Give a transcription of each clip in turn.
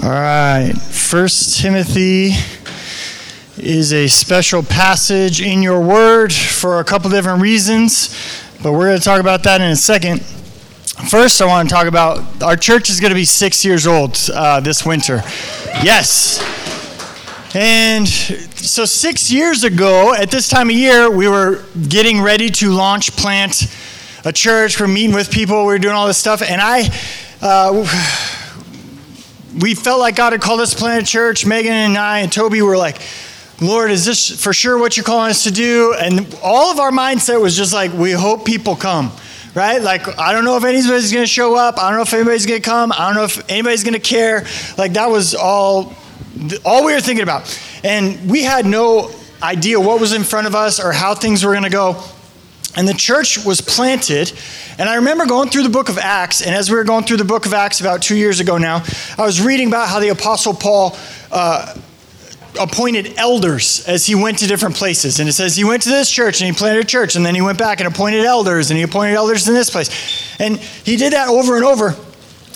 All right. First Timothy is a special passage in your word for a couple different reasons, but we're going to talk about that in a second. First, I want to talk about our church is going to be six years old uh, this winter. Yes. And so, six years ago, at this time of year, we were getting ready to launch Plant a church. We're meeting with people. We are doing all this stuff. And I, uh, we felt like God had called us to plant a church. Megan and I and Toby were like, Lord, is this for sure what you're calling us to do? And all of our mindset was just like, we hope people come, right? Like, I don't know if anybody's going to show up. I don't know if anybody's going to come. I don't know if anybody's going to care. Like, that was all, all we were thinking about. And we had no idea what was in front of us or how things were going to go. And the church was planted. And I remember going through the book of Acts. And as we were going through the book of Acts about two years ago now, I was reading about how the Apostle Paul uh, appointed elders as he went to different places. And it says he went to this church and he planted a church. And then he went back and appointed elders and he appointed elders in this place. And he did that over and over.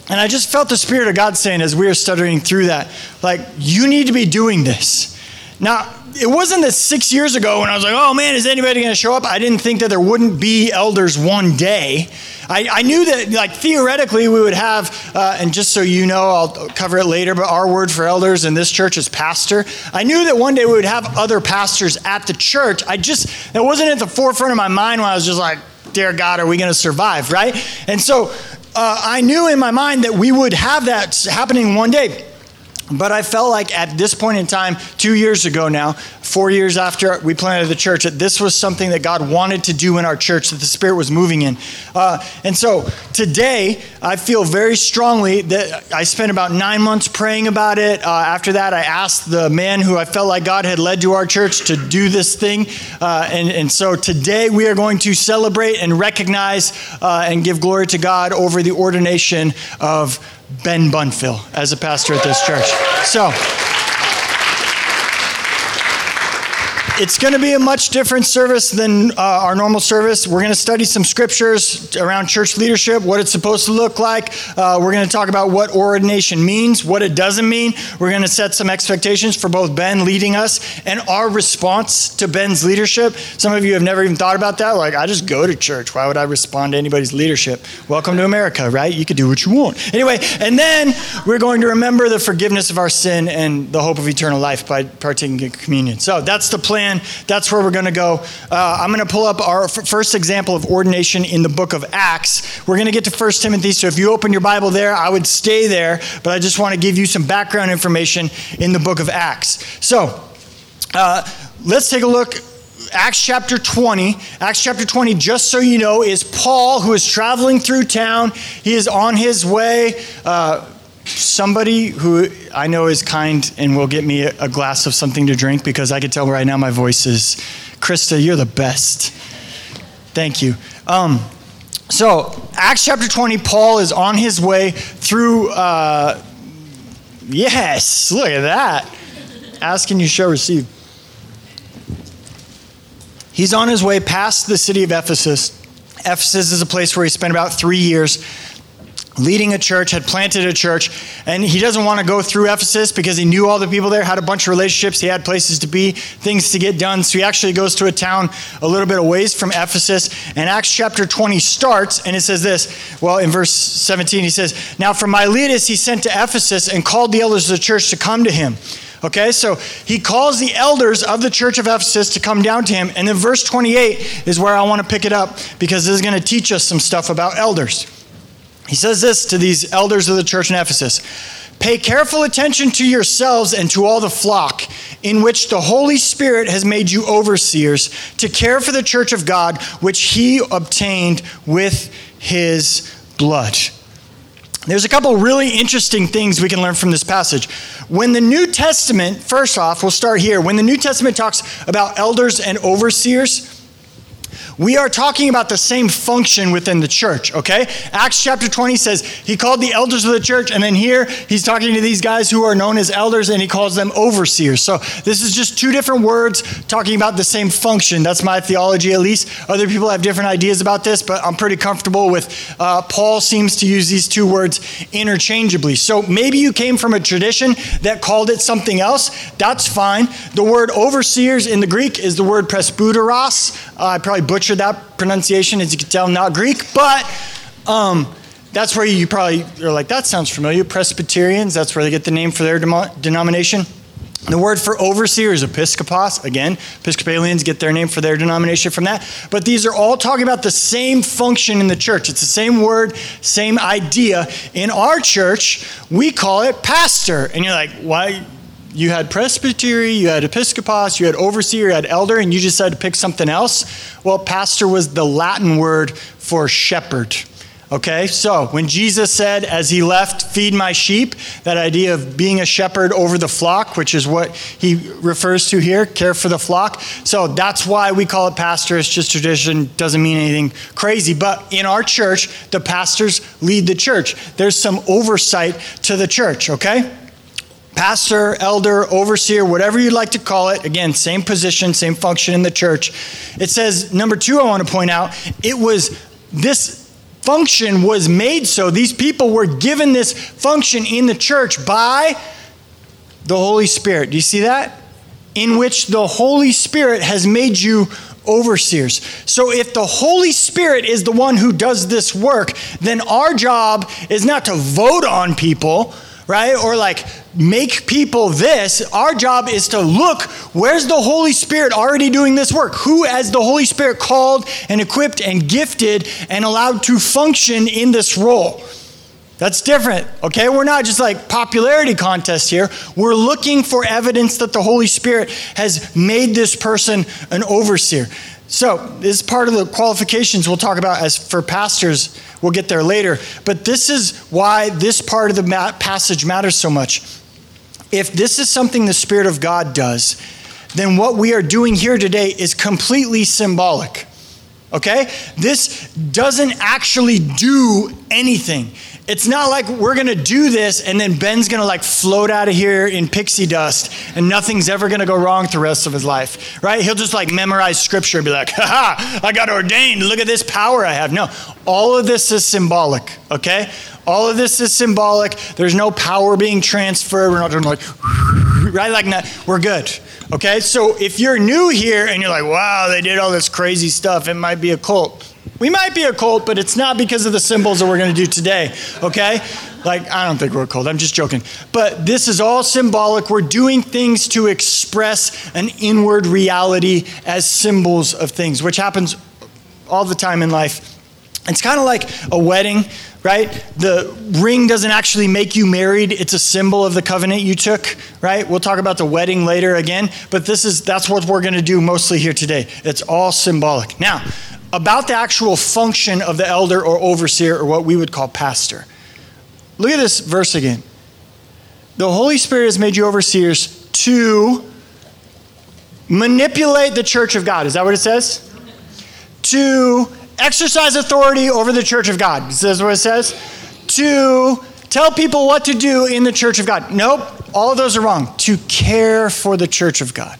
And I just felt the Spirit of God saying as we were studying through that, like, you need to be doing this. Now, it wasn't that six years ago when I was like, oh man, is anybody going to show up? I didn't think that there wouldn't be elders one day. I, I knew that, like, theoretically, we would have, uh, and just so you know, I'll cover it later, but our word for elders in this church is pastor. I knew that one day we would have other pastors at the church. I just, it wasn't at the forefront of my mind when I was just like, dear God, are we going to survive, right? And so uh, I knew in my mind that we would have that happening one day. But I felt like at this point in time, two years ago now, four years after we planted the church, that this was something that God wanted to do in our church, that the Spirit was moving in. Uh, and so today, I feel very strongly that I spent about nine months praying about it. Uh, after that, I asked the man who I felt like God had led to our church to do this thing. Uh, and, and so today, we are going to celebrate and recognize uh, and give glory to God over the ordination of Ben Bunfill as a pastor at this church. So, it's going to be a much different service than uh, our normal service. We're going to study some scriptures around church leadership, what it's supposed to look like. Uh, we're going to talk about what ordination means, what it doesn't mean. We're going to set some expectations for both Ben leading us and our response to Ben's leadership. Some of you have never even thought about that. Like, I just go to church. Why would I respond to anybody's leadership? Welcome to America, right? You can do what you want. Anyway, and then we're going to remember the forgiveness of our sin and the hope of eternal life by partaking in communion. So that's the plan plan. That's where we're going to go. Uh, I'm going to pull up our f- first example of ordination in the book of Acts. We're going to get to 1 Timothy. So if you open your Bible there, I would stay there, but I just want to give you some background information in the book of Acts. So uh, let's take a look Acts chapter 20. Acts chapter 20, just so you know, is Paul who is traveling through town. He is on his way. Uh, somebody who I know is kind and will get me a glass of something to drink because I can tell right now my voice is, Krista, you're the best. Thank you. Um, so, Acts chapter 20, Paul is on his way through, uh, yes, look at that. Ask and you shall receive. He's on his way past the city of Ephesus. Ephesus is a place where he spent about three years leading a church, had planted a church, and he doesn't want to go through Ephesus because he knew all the people there, had a bunch of relationships, he had places to be, things to get done. So he actually goes to a town a little bit away from Ephesus. And Acts chapter 20 starts, and it says this. Well, in verse 17, he says, Now from Miletus he sent to Ephesus and called the elders of the church to come to him. Okay, so he calls the elders of the church of Ephesus to come down to him. And then verse 28 is where I want to pick it up because this is going to teach us some stuff about elders. He says this to these elders of the church in Ephesus Pay careful attention to yourselves and to all the flock in which the Holy Spirit has made you overseers to care for the church of God, which he obtained with his blood. There's a couple really interesting things we can learn from this passage. When the New Testament, first off, we'll start here. When the New Testament talks about elders and overseers, we are talking about the same function within the church, okay? Acts chapter 20 says he called the elders of the church, and then here he's talking to these guys who are known as elders, and he calls them overseers. So this is just two different words talking about the same function. That's my theology, at least. Other people have different ideas about this, but I'm pretty comfortable with uh, Paul seems to use these two words interchangeably. So maybe you came from a tradition that called it something else. That's fine. The word overseers in the Greek is the word presbyteros. Uh, I probably butchered that pronunciation, as you can tell, not Greek, but um, that's where you probably are like, that sounds familiar. Presbyterians, that's where they get the name for their denomination. The word for overseer is episkopos. Again, Episcopalians get their name for their denomination from that. But these are all talking about the same function in the church. It's the same word, same idea. In our church, we call it pastor. And you're like, why? You had presbytery, you had episkopos, you had overseer, you had elder, and you just had to pick something else. Well, pastor was the Latin word for shepherd. Okay, so when Jesus said, as he left, feed my sheep, that idea of being a shepherd over the flock, which is what he refers to here, care for the flock. So that's why we call it pastor. It's just tradition, doesn't mean anything crazy. But in our church, the pastors lead the church. There's some oversight to the church, okay? Pastor, elder, overseer, whatever you'd like to call it. Again, same position, same function in the church. It says, number two, I want to point out, it was this function was made so. These people were given this function in the church by the Holy Spirit. Do you see that? In which the Holy Spirit has made you overseers. So if the Holy Spirit is the one who does this work, then our job is not to vote on people right? Or like make people this. Our job is to look where's the Holy Spirit already doing this work? Who has the Holy Spirit called and equipped and gifted and allowed to function in this role? That's different, okay? We're not just like popularity contest here. We're looking for evidence that the Holy Spirit has made this person an overseer. So, this is part of the qualifications we'll talk about as for pastors. We'll get there later. But this is why this part of the passage matters so much. If this is something the Spirit of God does, then what we are doing here today is completely symbolic. Okay? This doesn't actually do anything. It's not like we're to do this and then Ben's to like float out of here in pixie dust and nothing's ever to go wrong the rest of his life, right? He'll just like memorize scripture and be like, ha ha, I got ordained. Look at this power I have. No, all of this is symbolic, okay? All of this is symbolic. There's no power being transferred. We're not doing like, right? Like, we're good. Okay, so if you're new here and you're like, wow, they did all this crazy stuff, it might be a cult. We might be a cult, but it's not because of the symbols that we're going to do today, okay? Like, I don't think we're a cult, I'm just joking. But this is all symbolic. We're doing things to express an inward reality as symbols of things, which happens all the time in life. It's kind of like a wedding, right? The ring doesn't actually make you married. It's a symbol of the covenant you took, right? We'll talk about the wedding later again, but this is that's what we're going to do mostly here today. It's all symbolic. Now, about the actual function of the elder or overseer or what we would call pastor. Look at this verse again. The Holy Spirit has made you overseers to manipulate the church of God. Is that what it says? To exercise authority over the church of God. This Is what it says? To tell people what to do in the church of God. Nope, all of those are wrong. To care for the church of God.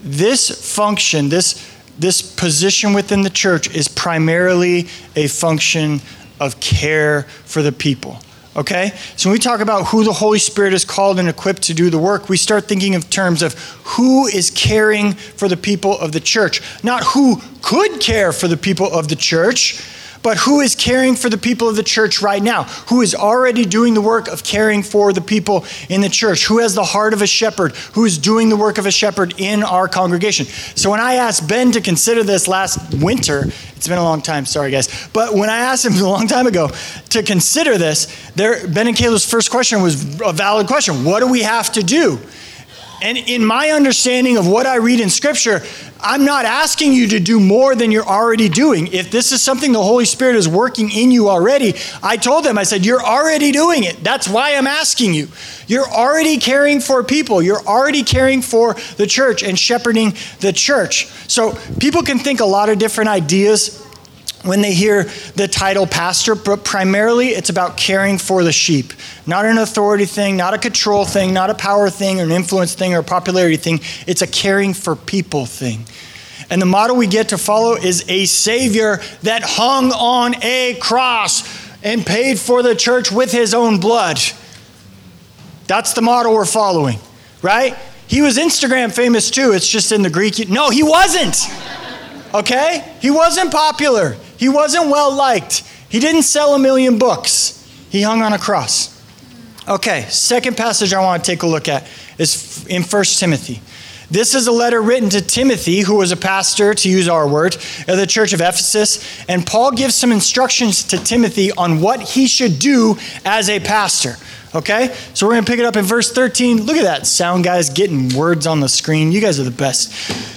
This function, this this position within the church is primarily a function of care for the people. Okay? So when we talk about who the Holy Spirit is called and equipped to do the work, we start thinking of terms of who is caring for the people of the church, not who could care for the people of the church but who is caring for the people of the church right now? Who is already doing the work of caring for the people in the church? Who has the heart of a shepherd? Who is doing the work of a shepherd in our congregation? So when I asked Ben to consider this last winter, it's been a long time, sorry guys, but when I asked him a long time ago to consider this, there, Ben and Kayla's first question was a valid question. What do we have to do? And in my understanding of what I read in Scripture, I'm not asking you to do more than you're already doing. If this is something the Holy Spirit is working in you already, I told them, I said, You're already doing it. That's why I'm asking you. You're already caring for people, you're already caring for the church and shepherding the church. So people can think a lot of different ideas when they hear the title pastor, but primarily it's about caring for the sheep. Not an authority thing, not a control thing, not a power thing, or an influence thing, or a popularity thing. It's a caring for people thing. And the model we get to follow is a Savior that hung on a cross and paid for the church with his own blood. That's the model we're following, right? He was Instagram famous too. It's just in the Greek. No, he wasn't. Okay? He wasn't popular. He wasn't well liked. He didn't sell a million books. He hung on a cross. Okay, second passage I want to take a look at is in 1 Timothy. This is a letter written to Timothy, who was a pastor, to use our word, of the church of Ephesus. And Paul gives some instructions to Timothy on what he should do as a pastor. Okay? So we're going to pick it up in verse 13. Look at that sound guys getting words on the screen. You guys are the best.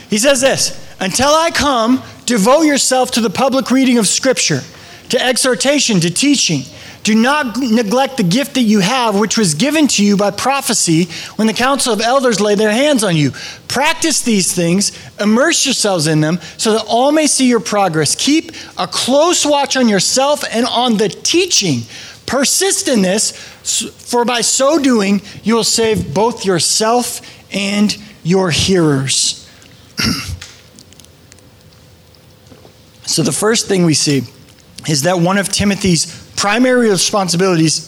He says this Until I come, devote yourself to the public reading of Scripture, to exhortation, to teaching. Do not neglect the gift that you have, which was given to you by prophecy when the council of elders laid their hands on you. Practice these things, immerse yourselves in them, so that all may see your progress. Keep a close watch on yourself and on the teaching. Persist in this, for by so doing, you will save both yourself and your hearers. so, the first thing we see is that one of Timothy's primary responsibilities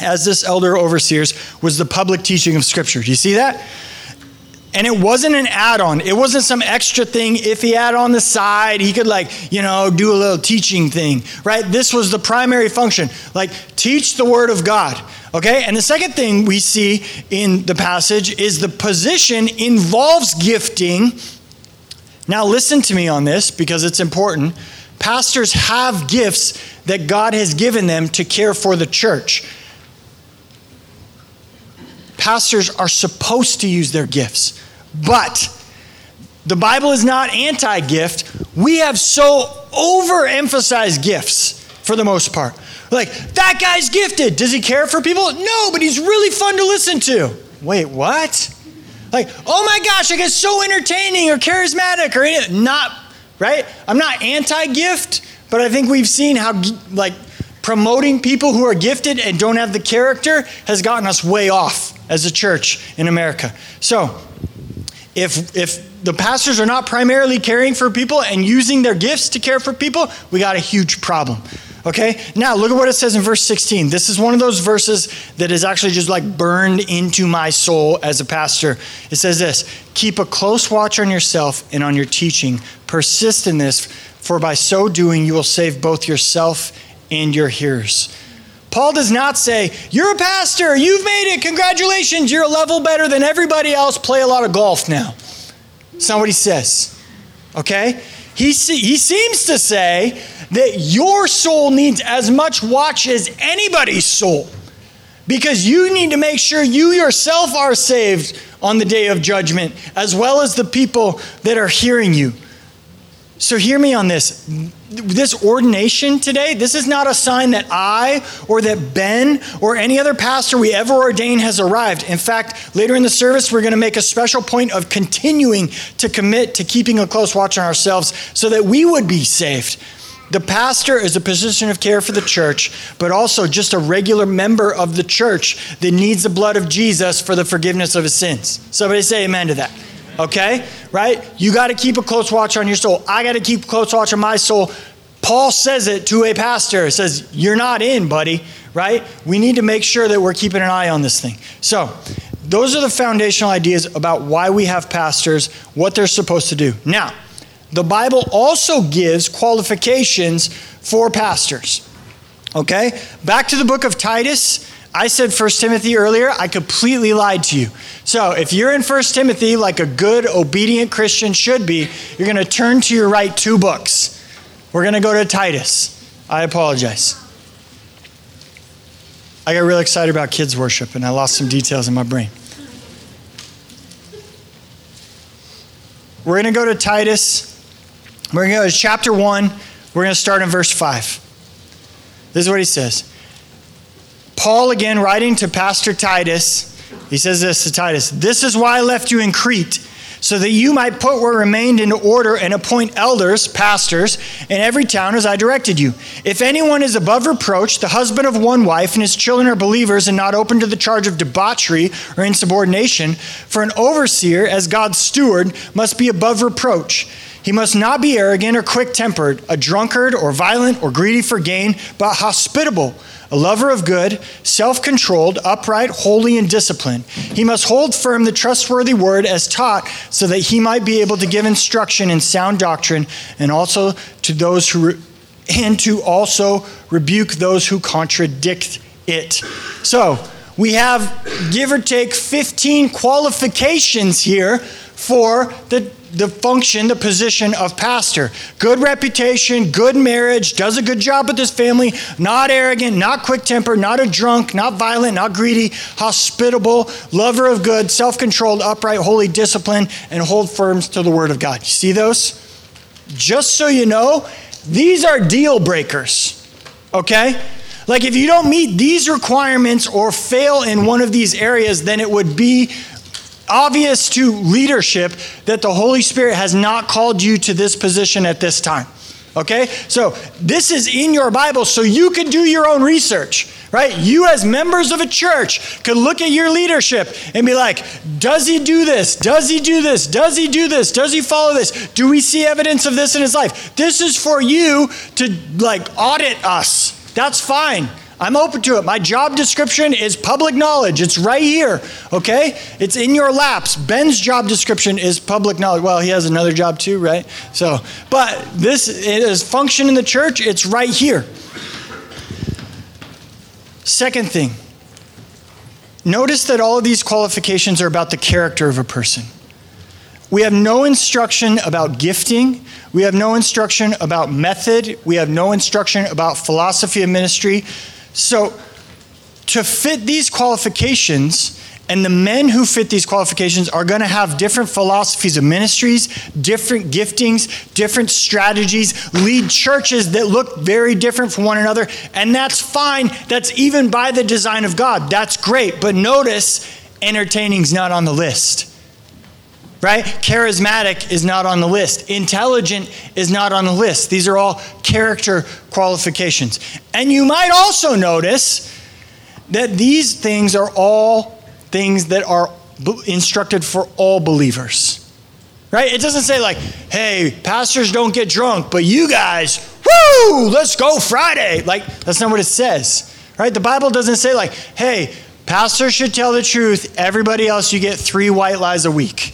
as this elder overseers was the public teaching of Scripture. Do you see that? And it wasn't an add on. It wasn't some extra thing. If he had on the side, he could, like, you know, do a little teaching thing, right? This was the primary function. Like, teach the Word of God, okay? And the second thing we see in the passage is the position involves gifting. Now, listen to me on this because it's important. Pastors have gifts that God has given them to care for the church pastors are supposed to use their gifts. But the Bible is not anti gift. We have so overemphasized gifts for the most part. Like, that guy's gifted. Does he care for people? No, but he's really fun to listen to. Wait, what? Like, oh my gosh, I get so entertaining or charismatic or. Not, right? I'm not anti gift, but I think we've seen how, like, promoting people who are gifted and don't have the character has gotten us way off as a church in America. So, if if the pastors are not primarily caring for people and using their gifts to care for people, we got a huge problem. Okay? Now, look at what it says in verse 16. This is one of those verses that is actually just like burned into my soul as a pastor. It says this Keep a close watch on yourself and on your teaching. Persist in this, for by so doing, you will save both yourself and your hearers. Paul does not say, You're a pastor, you've made it, congratulations, you're a level better than everybody else, play a lot of golf now. That's not what he says. Okay? He, he seems to say that your soul needs as much watch as anybody's soul because you need to make sure you yourself are saved on the day of judgment, as well as the people that are hearing you. So, hear me on this this ordination today, this is not a sign that I or that Ben or any other pastor we ever ordain has arrived. In fact, later in the service, we're going to make a special point of continuing to commit to keeping a close watch on ourselves so that we would be saved. The pastor is a position of care for the church, but also just a regular member of the church that needs the blood of Jesus for the forgiveness of his sins. Somebody say amen to that okay? Right? You got to keep a close watch on your soul. I got to keep close watch on my soul. Paul says it to a pastor. He says, You're not in, buddy, right? We need to make sure that we're keeping an eye on this thing. So, those are the foundational ideas about why we have pastors, what they're supposed to do. Now, the Bible also gives qualifications for pastors. Okay? Back to the book of Titus. I said 1 Timothy earlier. I completely lied to you. So if you're in 1 Timothy like a good, obedient Christian should be, you're going to turn to your right two books. We're going to go to Titus. I apologize. I got real excited about kids' worship and I lost some details in my brain. We're going to go to Titus. We're going to go to chapter 1. We're going to start in verse 5. This is what he says. Paul, again, writing to Pastor Titus, he says this to Titus This is why I left you in Crete so that you might put what remained into order and appoint elders, pastors, in every town as I directed you. If anyone is above reproach, the husband of one wife, and his children are believers and not open to the charge of debauchery or insubordination, for an overseer, as God's steward, must be above reproach. He must not be arrogant or quick tempered, a drunkard or violent or greedy for gain, but hospitable a lover of good, self controlled, upright, holy, and disciplined. He must hold firm the trustworthy word as taught, so that he might be able to give instruction in sound doctrine, and also to those who re- and to also rebuke those who contradict it. So we have give or take 15 qualifications here for the the function, the position of pastor. Good reputation, good marriage, does a good job with his family, not arrogant, not quick tempered, not a drunk, not violent, not greedy, hospitable, lover of good, self controlled, upright, holy, disciplined, and hold firm to the word of God. You see those? Just so you know, these are deal breakers, okay? Like if you don't meet these requirements or fail in one of these areas, then it would be obvious to leadership that the Holy Spirit has not called you to this position at this time. Okay? So this is in your Bible so you can do your own research, right? You, as members of a church, could look at your leadership and be like, does he do this? Does he do this? Does he do this? Does he follow this? Do we see evidence of this in his life? This is for you to like audit us. That's fine. I'm open to it. My job description is public knowledge. It's right here, okay? It's in your laps. Ben's job description is public knowledge. Well, he has another job too, right? So, but this is function in the church, it's right here. Second thing, notice that all of these qualifications are about the character of a person. We have no instruction about gifting. We have no instruction about method. We have no instruction about philosophy of ministry. So, to fit these qualifications, and the men who fit these qualifications are going to have different philosophies of ministries, different giftings, different strategies, lead churches that look very different from one another. And that's fine. That's even by the design of God. That's great. But notice, entertaining's not on the list right? Charismatic is not on the list. Intelligent is not on the list. These are all character qualifications. And you might also notice that these things are all things that are instructed for all believers. Right? It doesn't say like, "Hey, pastors don't get drunk, but you guys, woo, let's go Friday." Like that's not what it says. Right? The Bible doesn't say like, "Hey, pastors should tell the truth, everybody else you get 3 white lies a week."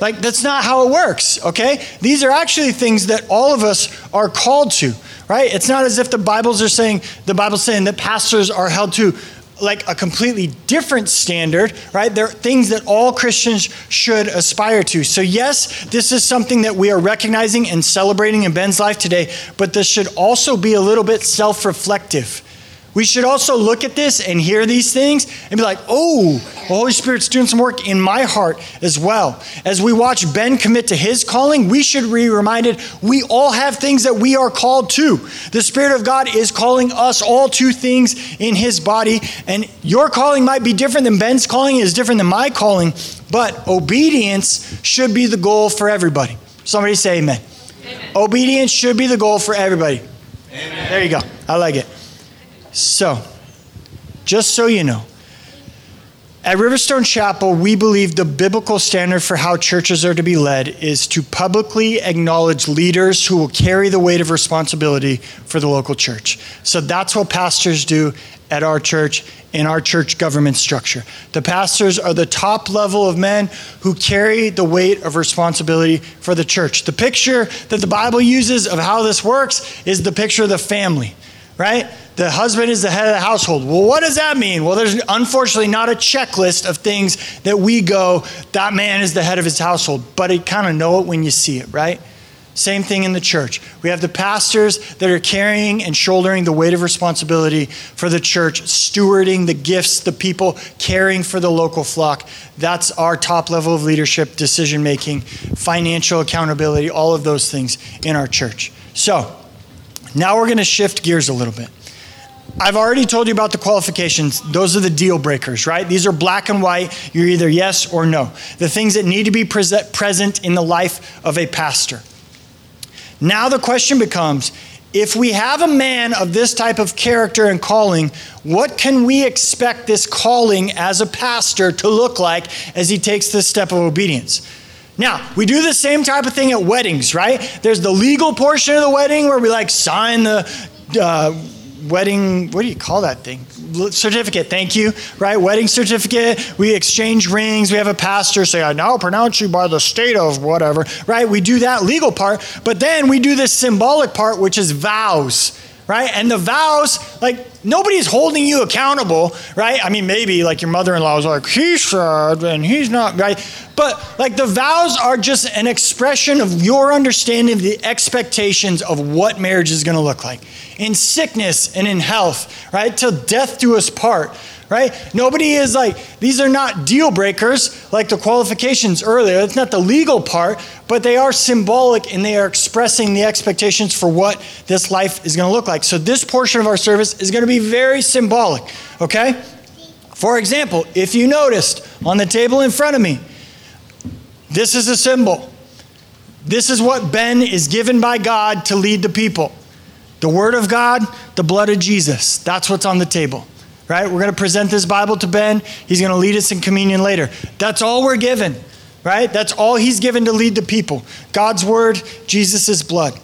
Like, that's not how it works, okay? These are actually things that all of us are called to, right? It's not as if the Bibles are saying, the Bible's saying that pastors are held to like a completely different standard, right? There are things that all Christians should aspire to. So, yes, this is something that we are recognizing and celebrating in Ben's life today, but this should also be a little bit self reflective we should also look at this and hear these things and be like, oh, the Holy Spirit's doing some work in my heart as well. As we watch Ben commit to his calling, we should be reminded we all have things that we are called to. The Spirit of God is calling us all to things in his body, and your calling might be different than Ben's calling, is different than my calling, but obedience should be the goal for everybody. Somebody say amen. amen. Obedience should be the goal for everybody. Amen. There you go. I like it. So, just so you know, at Riverstone Chapel, we believe the biblical standard for how churches are to be led is to publicly acknowledge leaders who will carry the weight of responsibility for the local church. So that's what pastors do at our church in our church government structure. The pastors are the top level of men who carry the weight of responsibility for the church. The picture that the Bible uses of how this works is the picture of the family, right? the husband is the head of the household. Well, what does that mean? Well, there's unfortunately not a checklist of things that we go, that man is the head of his household, but you kind of know it when you see it, right? Same thing in the church. We have the pastors that are carrying and shouldering the weight of responsibility for the church, stewarding the gifts, the people, caring for the local flock. That's our top level of leadership, decision making, financial accountability, all of those things in our church. So, now we're going to shift gears a little bit. I've already told you about the qualifications. Those are the deal breakers, right? These are black and white. You're either yes or no. The things that need to be present in the life of a pastor. Now the question becomes if we have a man of this type of character and calling, what can we expect this calling as a pastor to look like as he takes this step of obedience? Now, we do the same type of thing at weddings, right? There's the legal portion of the wedding where we like sign the uh, wedding, what do you call that thing? Certificate, thank you, right? Wedding certificate. We exchange rings. We have a pastor say, I now pronounce you by the state of whatever, right? We do that legal part, but then we do this symbolic part, which is vows right? And the vows, like nobody's holding you accountable, right? I mean, maybe like your mother in law was like, he said, and he's not, right? But like the vows are just an expression of your understanding of the expectations of what marriage is to look like in sickness and in health, right? Till death do us part right? Nobody is like, these are not deal breakers like the qualifications earlier. That's not the legal part, but they are symbolic and they are expressing the expectations for what this life is going to look like. So, this portion of our service is going to be very symbolic, okay? For example, if you noticed on the table in front of me, this is a symbol. This is what Ben is given by God to lead the people. The Word of God, the blood of Jesus. That's what's on the table right? We're going to present this Bible to Ben. He's going to lead us in communion later. That's all we're given, right? That's all he's given to lead the people God's word, Jesus' blood.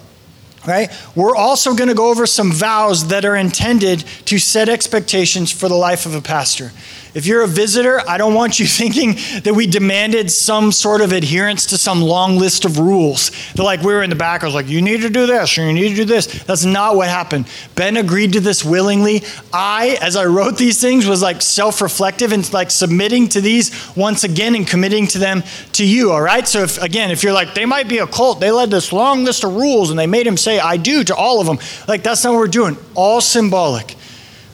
Right? We're also going to go over some vows that are intended to set expectations for the life of a pastor. If you're a visitor, I don't want you thinking that we demanded some sort of adherence to some long list of rules. They're like, we were in the back, I was like, you need to do this, or you need to do this. That's not what happened. Ben agreed to this willingly. I, as I wrote these things, was like self reflective and like submitting to these once again and committing to them to you, all right? So, if, again, if you're like, they might be a cult, they led this long list of rules and they made him say, I do to all of them, like, that's not what we're doing. All symbolic,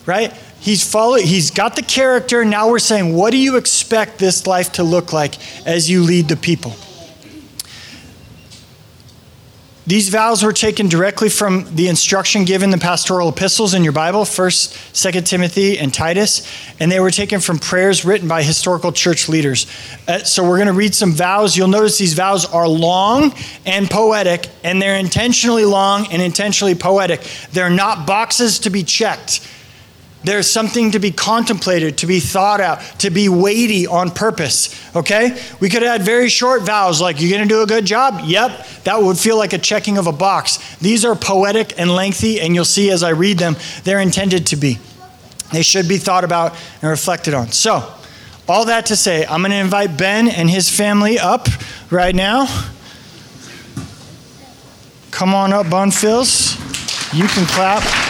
right? He's followed, he's got the character. Now we're saying, what do you expect this life to look like as you lead the people? These vows were taken directly from the instruction given the pastoral epistles in your Bible, 1st, 2nd Timothy, and Titus, and they were taken from prayers written by historical church leaders. Uh, so we're going to read some vows. You'll notice these vows are long and poetic, and they're intentionally long and intentionally poetic. They're not boxes to be checked. There's something to be contemplated, to be thought out, to be weighty on purpose. Okay? We could add very short vows like, You're going to do a good job? Yep. That would feel like a checking of a box. These are poetic and lengthy, and you'll see as I read them, they're intended to be. They should be thought about and reflected on. So, all that to say, I'm going to invite Ben and his family up right now. Come on up, Bunfills. You can clap.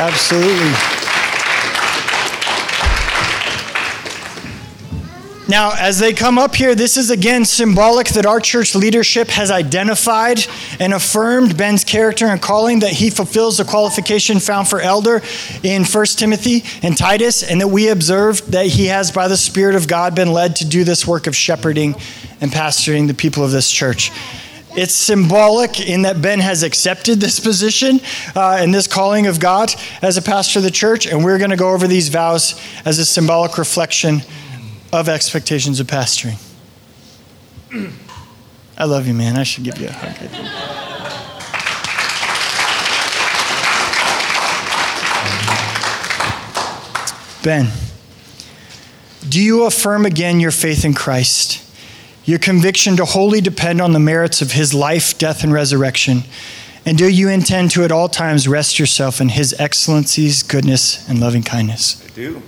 Absolutely. Now, as they come up here, this is again symbolic that our church leadership has identified and affirmed Ben's character and calling, that he fulfills the qualification found for elder in 1 Timothy and Titus, and that we observe that he has, by the Spirit of God, been led to do this work of shepherding and pastoring the people of this church. It's symbolic in that Ben has accepted this position uh, and this calling of God as a pastor of the church, and we're going to go over these vows as a symbolic reflection of expectations of pastoring. I love you, man. I should give you a hug. Ben, do you affirm again your faith in Christ? Your conviction to wholly depend on the merits of his life, death, and resurrection? And do you intend to at all times rest yourself in his excellencies, goodness, and loving kindness? I do.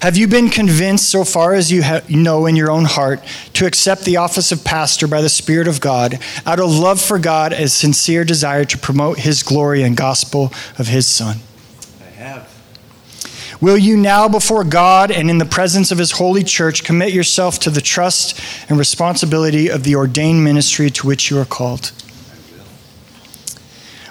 Have you been convinced, so far as you know in your own heart, to accept the office of pastor by the Spirit of God out of love for God as sincere desire to promote his glory and gospel of his Son? Will you now, before God and in the presence of His holy church, commit yourself to the trust and responsibility of the ordained ministry to which you are called?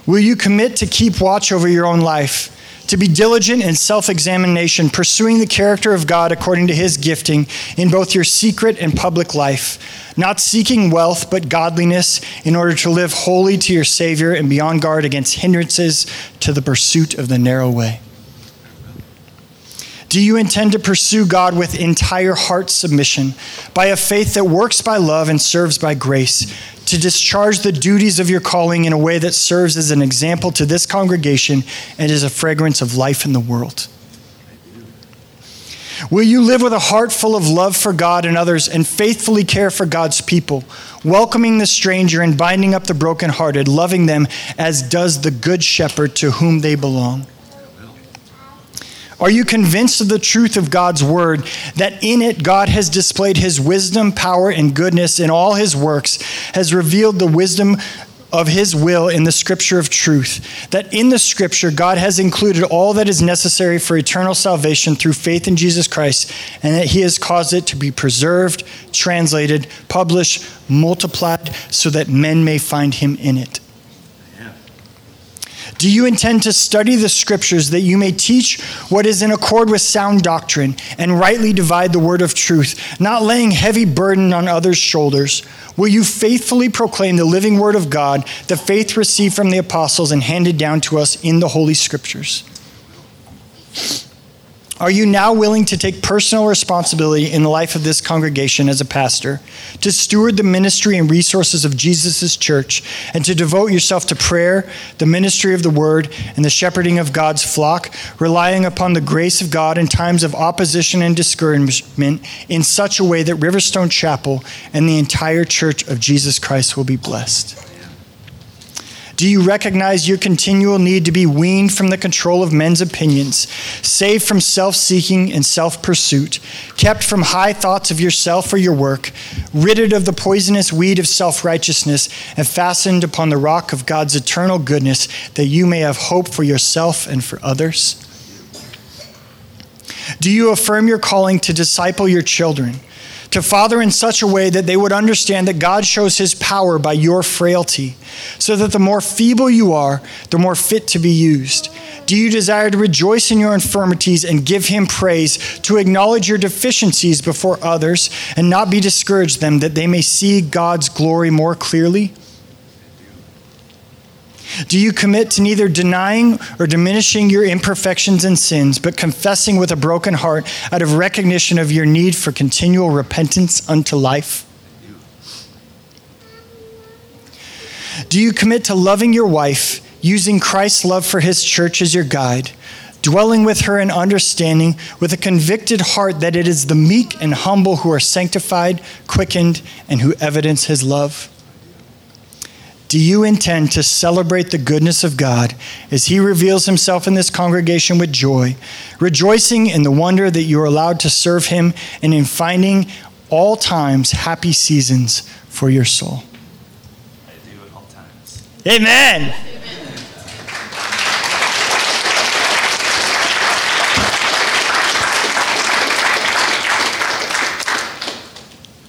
Will you commit to keep watch over your own life? to be diligent in self examination, pursuing the character of God according to his gifting in both your secret and public life, not seeking wealth, but godliness, in order to live wholly to your Savior and be on guard against hindrances to the pursuit of the narrow way. Do you intend to pursue God with entire heart submission, by a faith that works by love and serves by grace, to discharge the duties of your calling in a way that serves as an example to this congregation and is a fragrance of life in the world? Will you live with a heart full of love for God and others and faithfully care for God's people, welcoming the stranger and binding up the brokenhearted, loving them as does the good shepherd to whom they belong? Are you convinced of the truth of God's word, that in it God has displayed his wisdom, power, and goodness in all his works, has revealed the wisdom of his will in the scripture of truth, that in the scripture God has included all that is necessary for eternal salvation through faith in Jesus Christ, and that he has caused it to be preserved, translated, published, multiplied, so that men may find him in it? Do you intend to study the scriptures that you may teach what is in accord with sound doctrine and rightly divide the word of truth, not laying heavy burden on others' shoulders? Will you faithfully proclaim the living word of God, the faith received from the apostles and handed down to us in the Holy Scriptures? Are you now willing to take personal responsibility in the life of this congregation as a pastor, to steward the ministry and resources of Jesus' church, and to devote yourself to prayer, the ministry of the word, and the shepherding of God's flock, relying upon the grace of God in times of opposition and discouragement in such a way that Riverstone Chapel and the entire church of Jesus Christ will be blessed? Do you recognize your continual need to be weaned from the control of men's opinions, saved from self seeking and self pursuit, kept from high thoughts of yourself or your work, ridded of the poisonous weed of self righteousness, and fastened upon the rock of God's eternal goodness, that you may have hope for yourself and for others? Do you affirm your calling to disciple your children? To father in such a way that they would understand that God shows his power by your frailty, so that the more feeble you are, the more fit to be used. Do you desire to rejoice in your infirmities and give him praise, to acknowledge your deficiencies before others and not be discouraged them, that they may see God's glory more clearly? Do you commit to neither denying or diminishing your imperfections and sins, but confessing with a broken heart out of recognition of your need for continual repentance unto life? Do you commit to loving your wife, using Christ's love for his church as your guide, dwelling with her in understanding, with a convicted heart that it is the meek and humble who are sanctified, quickened, and who evidence his love? Do you intend to celebrate the goodness of God as He reveals Himself in this congregation with joy, rejoicing in the wonder that you are allowed to serve Him and in finding all times happy seasons for your soul? I do at all times. Amen. Amen.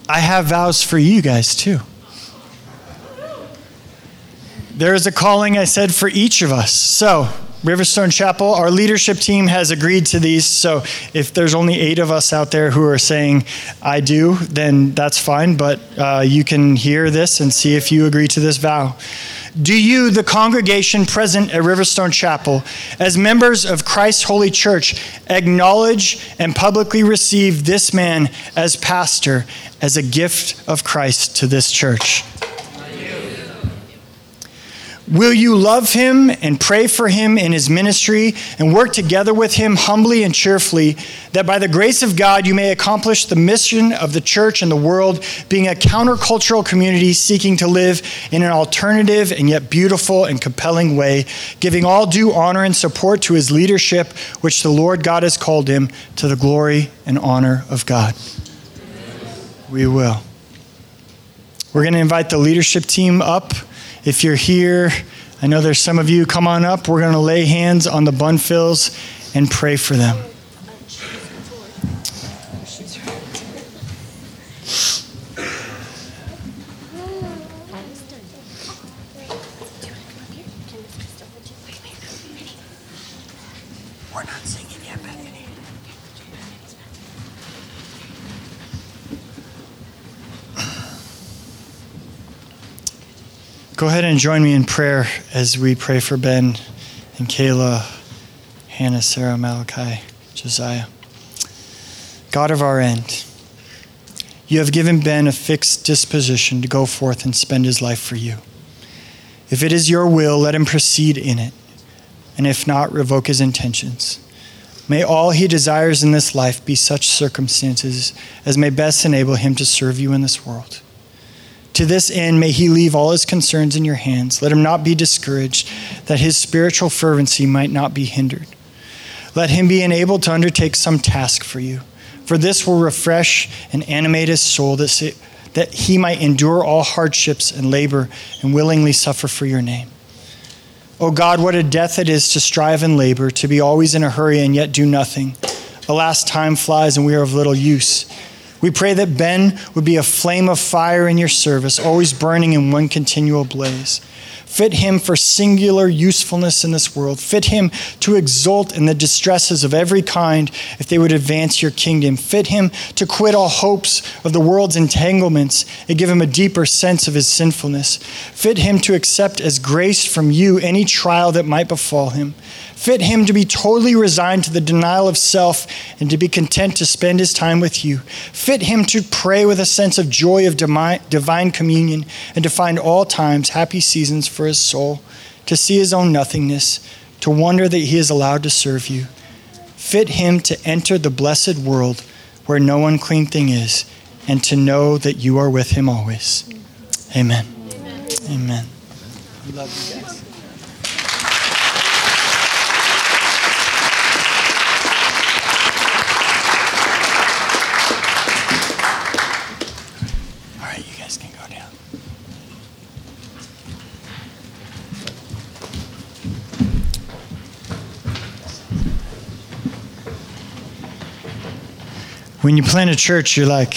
I have vows for you guys too. There is a calling, I said, for each of us. So, Riverstone Chapel, our leadership team has agreed to these. So, if there's only eight of us out there who are saying, I do, then that's fine. But uh, you can hear this and see if you agree to this vow. Do you, the congregation present at Riverstone Chapel, as members of Christ's holy church, acknowledge and publicly receive this man as pastor as a gift of Christ to this church? Will you love him and pray for him in his ministry and work together with him humbly and cheerfully, that by the grace of God you may accomplish the mission of the church and the world, being a countercultural community seeking to live in an alternative and yet beautiful and compelling way, giving all due honor and support to his leadership, which the Lord God has called him, to the glory and honor of God? We will. We're going to invite the leadership team up. If you're here, I know there's some of you, come on up. We're going to lay hands on the Bunfills and pray for them. Go ahead and join me in prayer as we pray for Ben and Kayla, Hannah, Sarah, Malachi, Josiah. God of our end, you have given Ben a fixed disposition to go forth and spend his life for you. If it is your will, let him proceed in it, and if not, revoke his intentions. May all he desires in this life be such circumstances as may best enable him to serve you in this world. To this end, may he leave all his concerns in your hands. Let him not be discouraged, that his spiritual fervency might not be hindered. Let him be enabled to undertake some task for you, for this will refresh and animate his soul, that, he might endure all hardships and labor and willingly suffer for your name. O oh God, what a death it is to strive and labor, to be always in a hurry and yet do nothing. Alas, time flies and we are of little use. We pray that Ben would be a flame of fire in your service, always burning in one continual blaze. Fit him for singular usefulness in this world. Fit him to exult in the distresses of every kind if they would advance your kingdom. Fit him to quit all hopes of the world's entanglements and give him a deeper sense of his sinfulness. Fit him to accept as grace from you any trial that might befall him. Fit him to be totally resigned to the denial of self and to be content to spend his time with you. Fit him to pray with a sense of joy of divine communion and to find all times happy seasons for his soul, to see his own nothingness, to wonder that he is allowed to serve you. Fit him to enter the blessed world where no unclean thing is and to know that you are with him always. Amen. Amen. Amen. We love you guys. When you plant a church, you're like,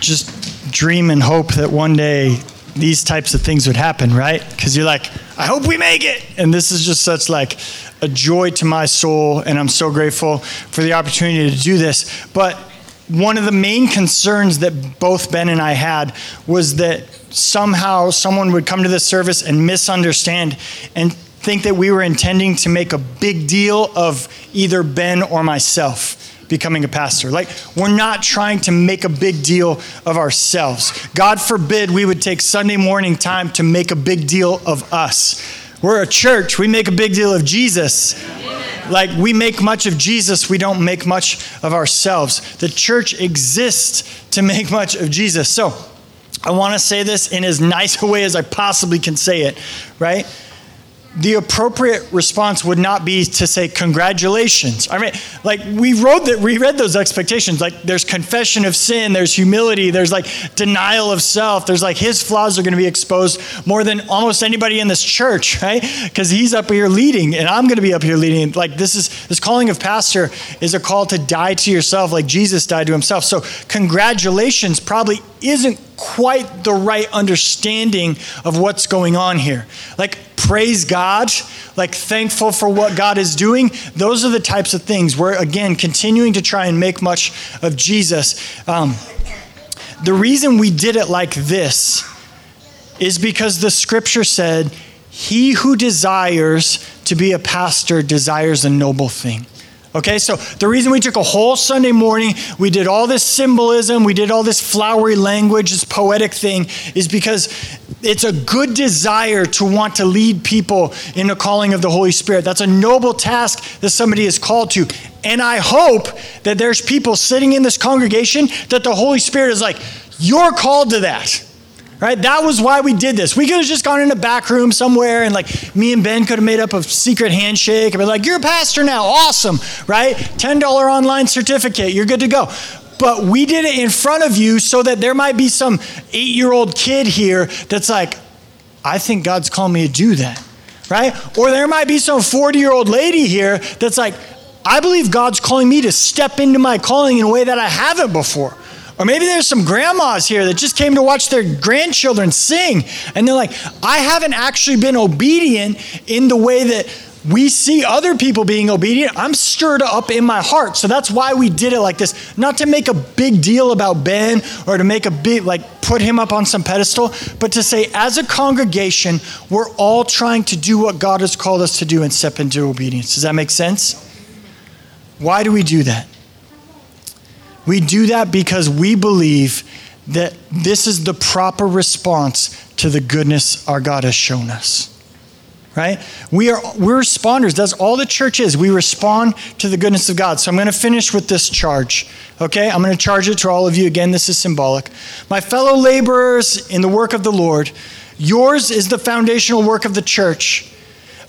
just dream and hope that one day these types of things would happen, right? Because you're like, I hope we make it. And this is just such like a joy to my soul, and I'm so grateful for the opportunity to do this. But one of the main concerns that both Ben and I had was that somehow someone would come to this service and misunderstand and think that we were intending to make a big deal of either Ben or myself becoming a pastor. Like, we're not trying to make a big deal of ourselves. God forbid we would take Sunday morning time to make a big deal of us. We're a church, we make a big deal of Jesus. Like, we make much of Jesus, we don't make much of ourselves. The church exists to make much of Jesus. So, I want to say this in as nice a way as I possibly can say it, right? The appropriate response would not be to say congratulations. I mean, like we wrote that we read those expectations. Like there's confession of sin, there's humility, there's like denial of self. There's like his flaws are going to be exposed more than almost anybody in this church, right? Because he's up here leading, and I'm going to be up here leading. Like this is this calling of pastor is a call to die to yourself, like Jesus died to himself. So congratulations probably isn't quite the right understanding of what's going on here. Like, praise God, like, thankful for what God is doing. Those are the types of things we're, again, continuing to try and make much of Jesus. Um, the reason we did it like this is because the scripture said, He who desires to be a pastor desires a noble thing. Okay, so the reason we took a whole Sunday morning, we did all this symbolism, we did all this flowery language, this poetic thing, is because it's a good desire to want to lead people in the calling of the Holy Spirit. That's a noble task that somebody is called to. And I hope that there's people sitting in this congregation that the Holy Spirit is like, you're called to that. Right? That was why we did this. We could have just gone in a back room somewhere and like me and Ben could have made up a secret handshake and be like, you're a pastor now. Awesome. Right? $10 online certificate. You're good to go. But we did it in front of you so that there might be some eight year old kid here that's like, I think God's calling me to do that. Right? Or there might be some 40 year old lady here that's like, I believe God's calling me to step into my calling in a way that I haven't before. Or maybe there's some grandmas here that just came to watch their grandchildren sing. And they're like, I haven't actually been obedient in the way that we see other people being obedient, I'm stirred up in my heart. So that's why we did it like this. Not to make a big deal about Ben or to make a big, like, put him up on some pedestal, but to say, as a congregation, we're all trying to do what God has called us to do and step into obedience. Does that make sense? Why do we do that? We do that because we believe that this is the proper response to the goodness our God has shown us right? We are we're responders. That's all the church is. We respond to the goodness of God. So I'm going to finish with this charge. Okay? I'm going to charge it to all of you again. This is symbolic. My fellow laborers in the work of the Lord, yours is the foundational work of the church.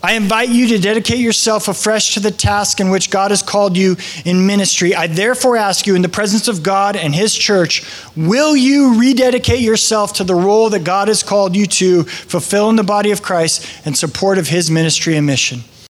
I invite you to dedicate yourself afresh to the task in which God has called you in ministry. I therefore ask you, in the presence of God and His church, will you rededicate yourself to the role that God has called you to fulfill in the body of Christ in support of His ministry and mission?